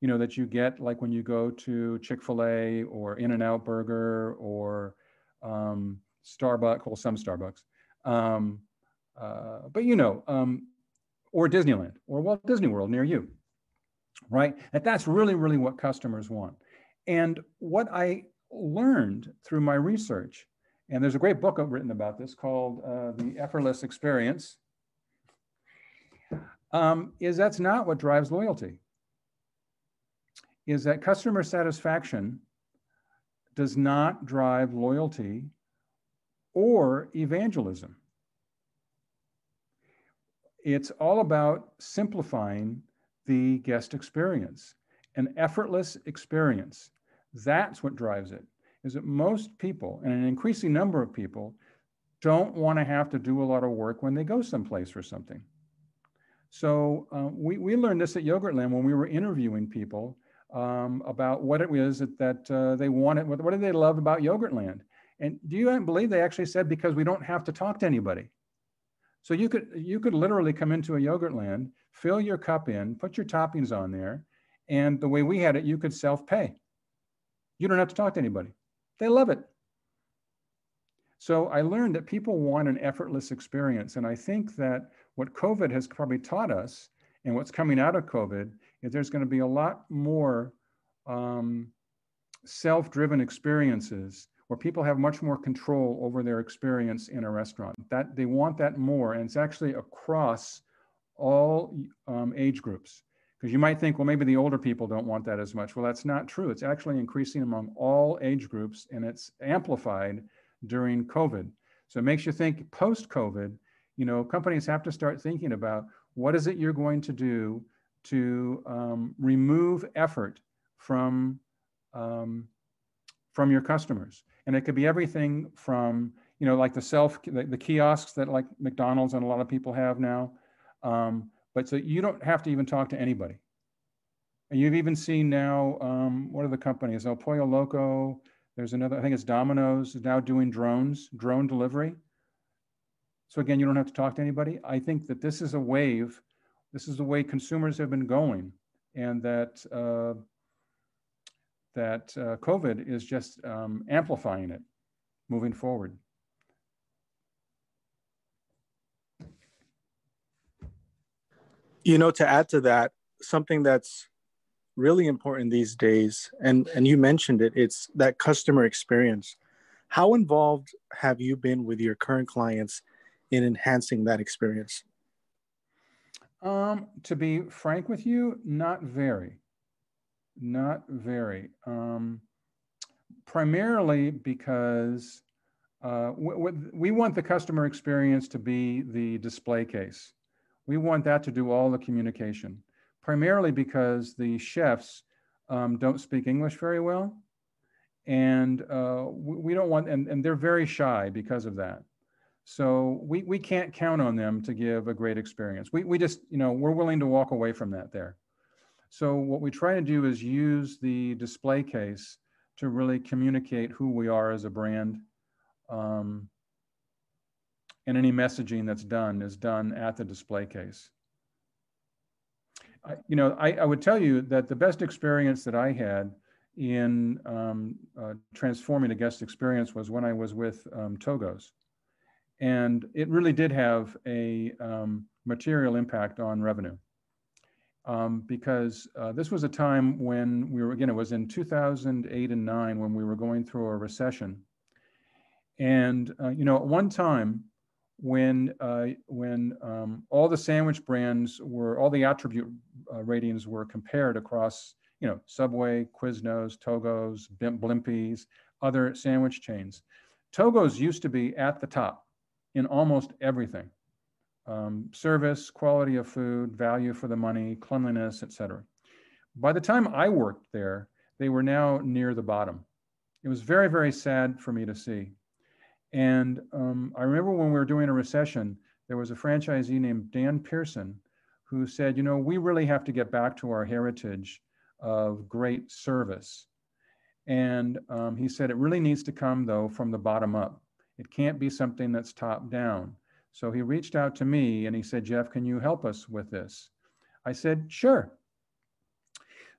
you know that you get like when you go to chick-fil-a or in and out burger or um, starbucks well some starbucks um, uh, but you know um, or disneyland or walt disney world near you right that that's really really what customers want and what i learned through my research and there's a great book written about this called uh, The Effortless Experience. Um, is that's not what drives loyalty. Is that customer satisfaction does not drive loyalty or evangelism. It's all about simplifying the guest experience, an effortless experience. That's what drives it is that most people, and an increasing number of people, don't want to have to do a lot of work when they go someplace for something. So uh, we, we learned this at Yogurtland when we were interviewing people um, about what it was that, that uh, they wanted, what, what did they love about Yogurtland? And do you believe they actually said because we don't have to talk to anybody? So you could you could literally come into a Yogurtland, fill your cup in, put your toppings on there, and the way we had it, you could self-pay. You don't have to talk to anybody. They love it. So I learned that people want an effortless experience. And I think that what COVID has probably taught us and what's coming out of COVID is there's going to be a lot more um, self driven experiences where people have much more control over their experience in a restaurant. That they want that more, and it's actually across all um, age groups. Because you might think, well, maybe the older people don't want that as much. Well, that's not true. It's actually increasing among all age groups, and it's amplified during COVID. So it makes you think post-COVID, you know, companies have to start thinking about what is it you're going to do to um, remove effort from um, from your customers. And it could be everything from, you know, like the self, the, the kiosks that like McDonald's and a lot of people have now. Um, but so you don't have to even talk to anybody. And you've even seen now, um, what are the companies? El Pollo Loco. There's another, I think it's Domino's is now doing drones, drone delivery. So again, you don't have to talk to anybody. I think that this is a wave. This is the way consumers have been going, and that uh, that uh, COVID is just um, amplifying it moving forward. You know, to add to that, something that's really important these days, and, and you mentioned it, it's that customer experience. How involved have you been with your current clients in enhancing that experience? Um, to be frank with you, not very. Not very. Um, primarily because uh, we want the customer experience to be the display case. We want that to do all the communication, primarily because the chefs um, don't speak English very well. And uh, we don't want, and, and they're very shy because of that. So we, we can't count on them to give a great experience. We, we just, you know, we're willing to walk away from that there. So what we try to do is use the display case to really communicate who we are as a brand. Um, and any messaging that's done is done at the display case. I, you know, I, I, would tell you that the best experience that I had in um, uh, transforming a guest experience was when I was with um, Togo's. And it really did have a um, material impact on revenue um, because uh, this was a time when we were, again, it was in 2008 and nine when we were going through a recession. And, uh, you know, at one time when, uh, when um, all the sandwich brands were, all the attribute uh, ratings were compared across, you know, Subway, Quiznos, Togo's, Blimpies, other sandwich chains. Togo's used to be at the top in almost everything um, service, quality of food, value for the money, cleanliness, etc. By the time I worked there, they were now near the bottom. It was very, very sad for me to see. And um, I remember when we were doing a recession, there was a franchisee named Dan Pearson who said, you know, we really have to get back to our heritage of great service. And um, he said, it really needs to come, though, from the bottom up. It can't be something that's top down. So he reached out to me and he said, Jeff, can you help us with this? I said, sure.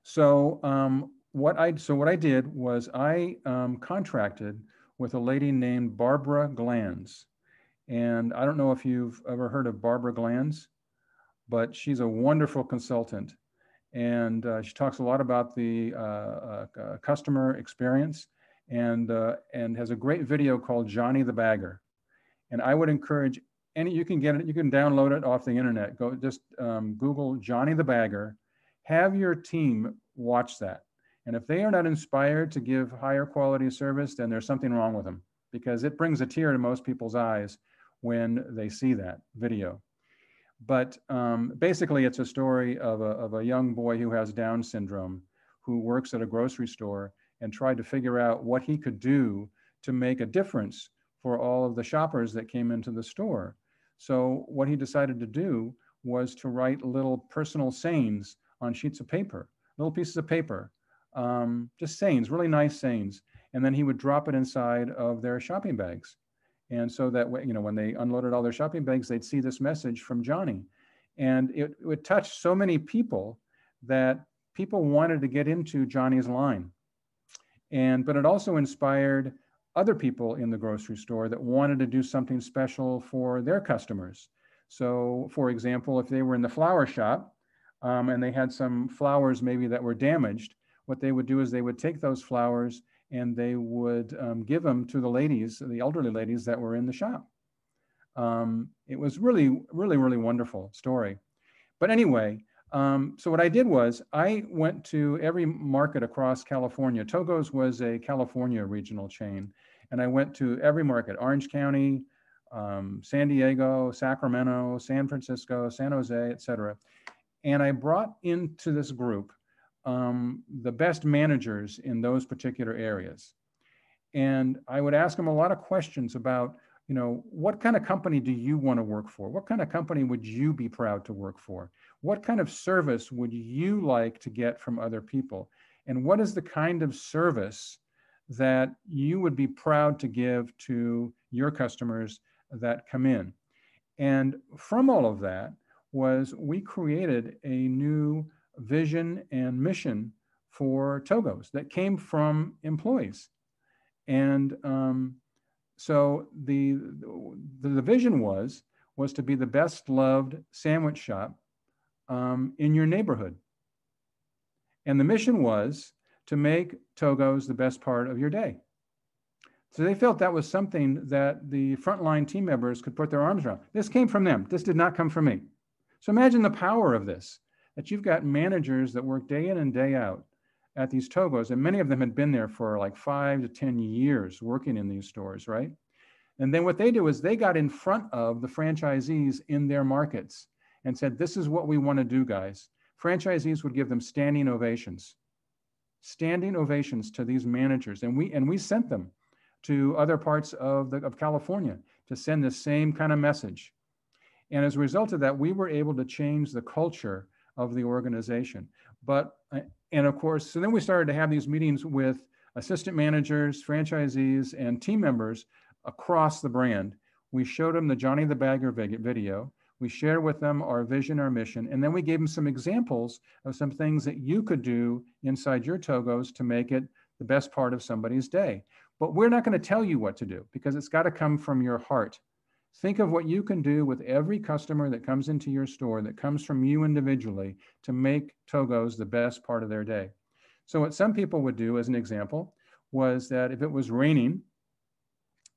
So um, what I so what I did was I um, contracted with a lady named Barbara Glanz, and I don't know if you've ever heard of Barbara Glanz, but she's a wonderful consultant, and uh, she talks a lot about the uh, uh, uh customer experience, and uh, and has a great video called Johnny the Bagger, and I would encourage any you can get it you can download it off the internet. Go just um, google johnny the bagger. Have your team watch that. And if they are not inspired to give higher quality service then there's something wrong with them because it brings a tear to most people's eyes when they see that video. But um, basically it's a story of a, of a young boy who has down syndrome who works at a grocery store and tried to figure out what he could do to make a difference for all of the shoppers that came into the store so what he decided to do was to write little personal sayings on sheets of paper, little pieces of paper, um, just sayings, really nice sayings. And then he would drop it inside of their shopping bags. And so that, you know, when they unloaded all their shopping bags, they'd see this message from Johnny. And it, it would touch so many people that people wanted to get into Johnny's line. And, but it also inspired other people in the grocery store that wanted to do something special for their customers. So, for example, if they were in the flower shop um, and they had some flowers maybe that were damaged, what they would do is they would take those flowers and they would um, give them to the ladies, the elderly ladies that were in the shop. Um, it was really, really, really wonderful story. But anyway, um, so what I did was I went to every market across California. Togo's was a California regional chain, and I went to every market: Orange County, um, San Diego, Sacramento, San Francisco, San Jose, et cetera. And I brought into this group um, the best managers in those particular areas. And I would ask them a lot of questions about, you know, what kind of company do you want to work for? What kind of company would you be proud to work for? What kind of service would you like to get from other people? And what is the kind of service that you would be proud to give to your customers that come in? And from all of that was we created a new vision and mission for Togo's that came from employees. And um, so the, the, the vision was was to be the best loved sandwich shop um, in your neighborhood. And the mission was to make Togo's the best part of your day. So they felt that was something that the frontline team members could put their arms around. This came from them. This did not come from me. So imagine the power of this that you've got managers that work day in and day out at these Togo's, and many of them had been there for like five to 10 years working in these stores, right? And then what they do is they got in front of the franchisees in their markets and said, This is what we want to do, guys. Franchisees would give them standing ovations, standing ovations to these managers. And we, and we sent them to other parts of, the, of California to send the same kind of message. And as a result of that, we were able to change the culture of the organization. But, uh, and of course, so then we started to have these meetings with assistant managers, franchisees, and team members across the brand. We showed them the Johnny the Bagger video. We shared with them our vision, our mission, and then we gave them some examples of some things that you could do inside your Togo's to make it the best part of somebody's day. But we're not going to tell you what to do because it's got to come from your heart. Think of what you can do with every customer that comes into your store that comes from you individually to make Togo's the best part of their day. So, what some people would do, as an example, was that if it was raining,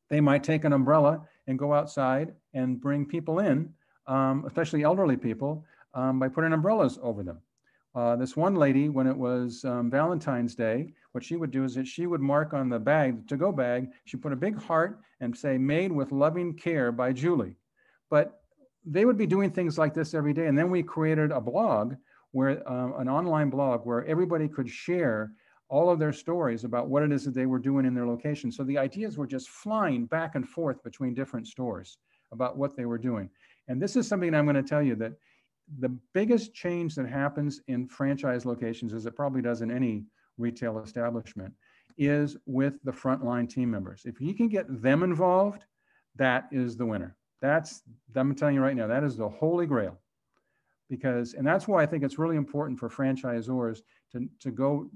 they might take an umbrella and go outside and bring people in um, especially elderly people, um, by putting umbrellas over them. Uh, this one lady, when it was um, Valentine's Day, what she would do is that she would mark on the bag, the to-go bag, she put a big heart and say, made with loving care by Julie. But they would be doing things like this every day. And then we created a blog where uh, an online blog where everybody could share all of their stories about what it is that they were doing in their location. So the ideas were just flying back and forth between different stores about what they were doing. And this is something I'm going to tell you that the biggest change that happens in franchise locations, as it probably does in any retail establishment, is with the frontline team members. If you can get them involved, that is the winner. That's, I'm telling you right now, that is the holy grail. Because, and that's why I think it's really important for franchisors to, to go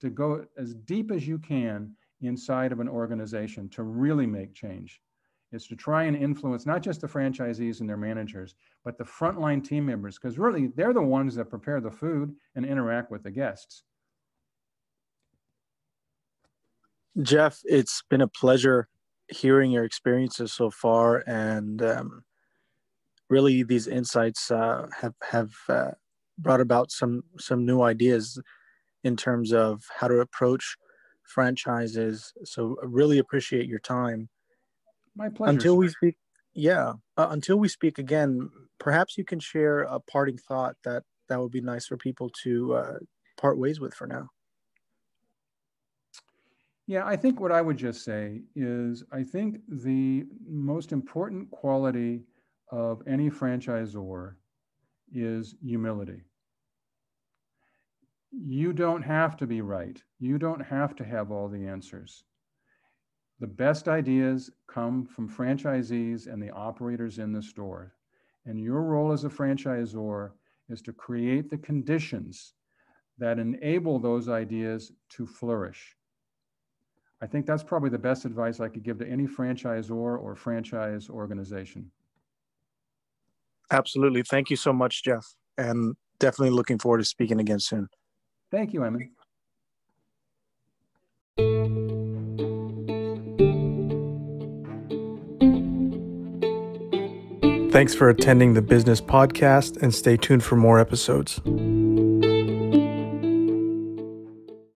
to go as deep as you can inside of an organization to really make change is to try and influence not just the franchisees and their managers, but the frontline team members, because really they're the ones that prepare the food and interact with the guests. Jeff, it's been a pleasure hearing your experiences so far, and um, really these insights uh, have have uh, brought about some some new ideas in terms of how to approach franchises. So, I really appreciate your time. My pleasure. Until we speak, yeah. Uh, until we speak again, perhaps you can share a parting thought that that would be nice for people to uh, part ways with for now. Yeah, I think what I would just say is I think the most important quality of any franchisor is humility. You don't have to be right. You don't have to have all the answers. The best ideas come from franchisees and the operators in the store. And your role as a franchisor is to create the conditions that enable those ideas to flourish. I think that's probably the best advice I could give to any franchisor or franchise organization. Absolutely. Thank you so much, Jeff. And definitely looking forward to speaking again soon. Thank you, Emin. Thanks for attending the business podcast and stay tuned for more episodes.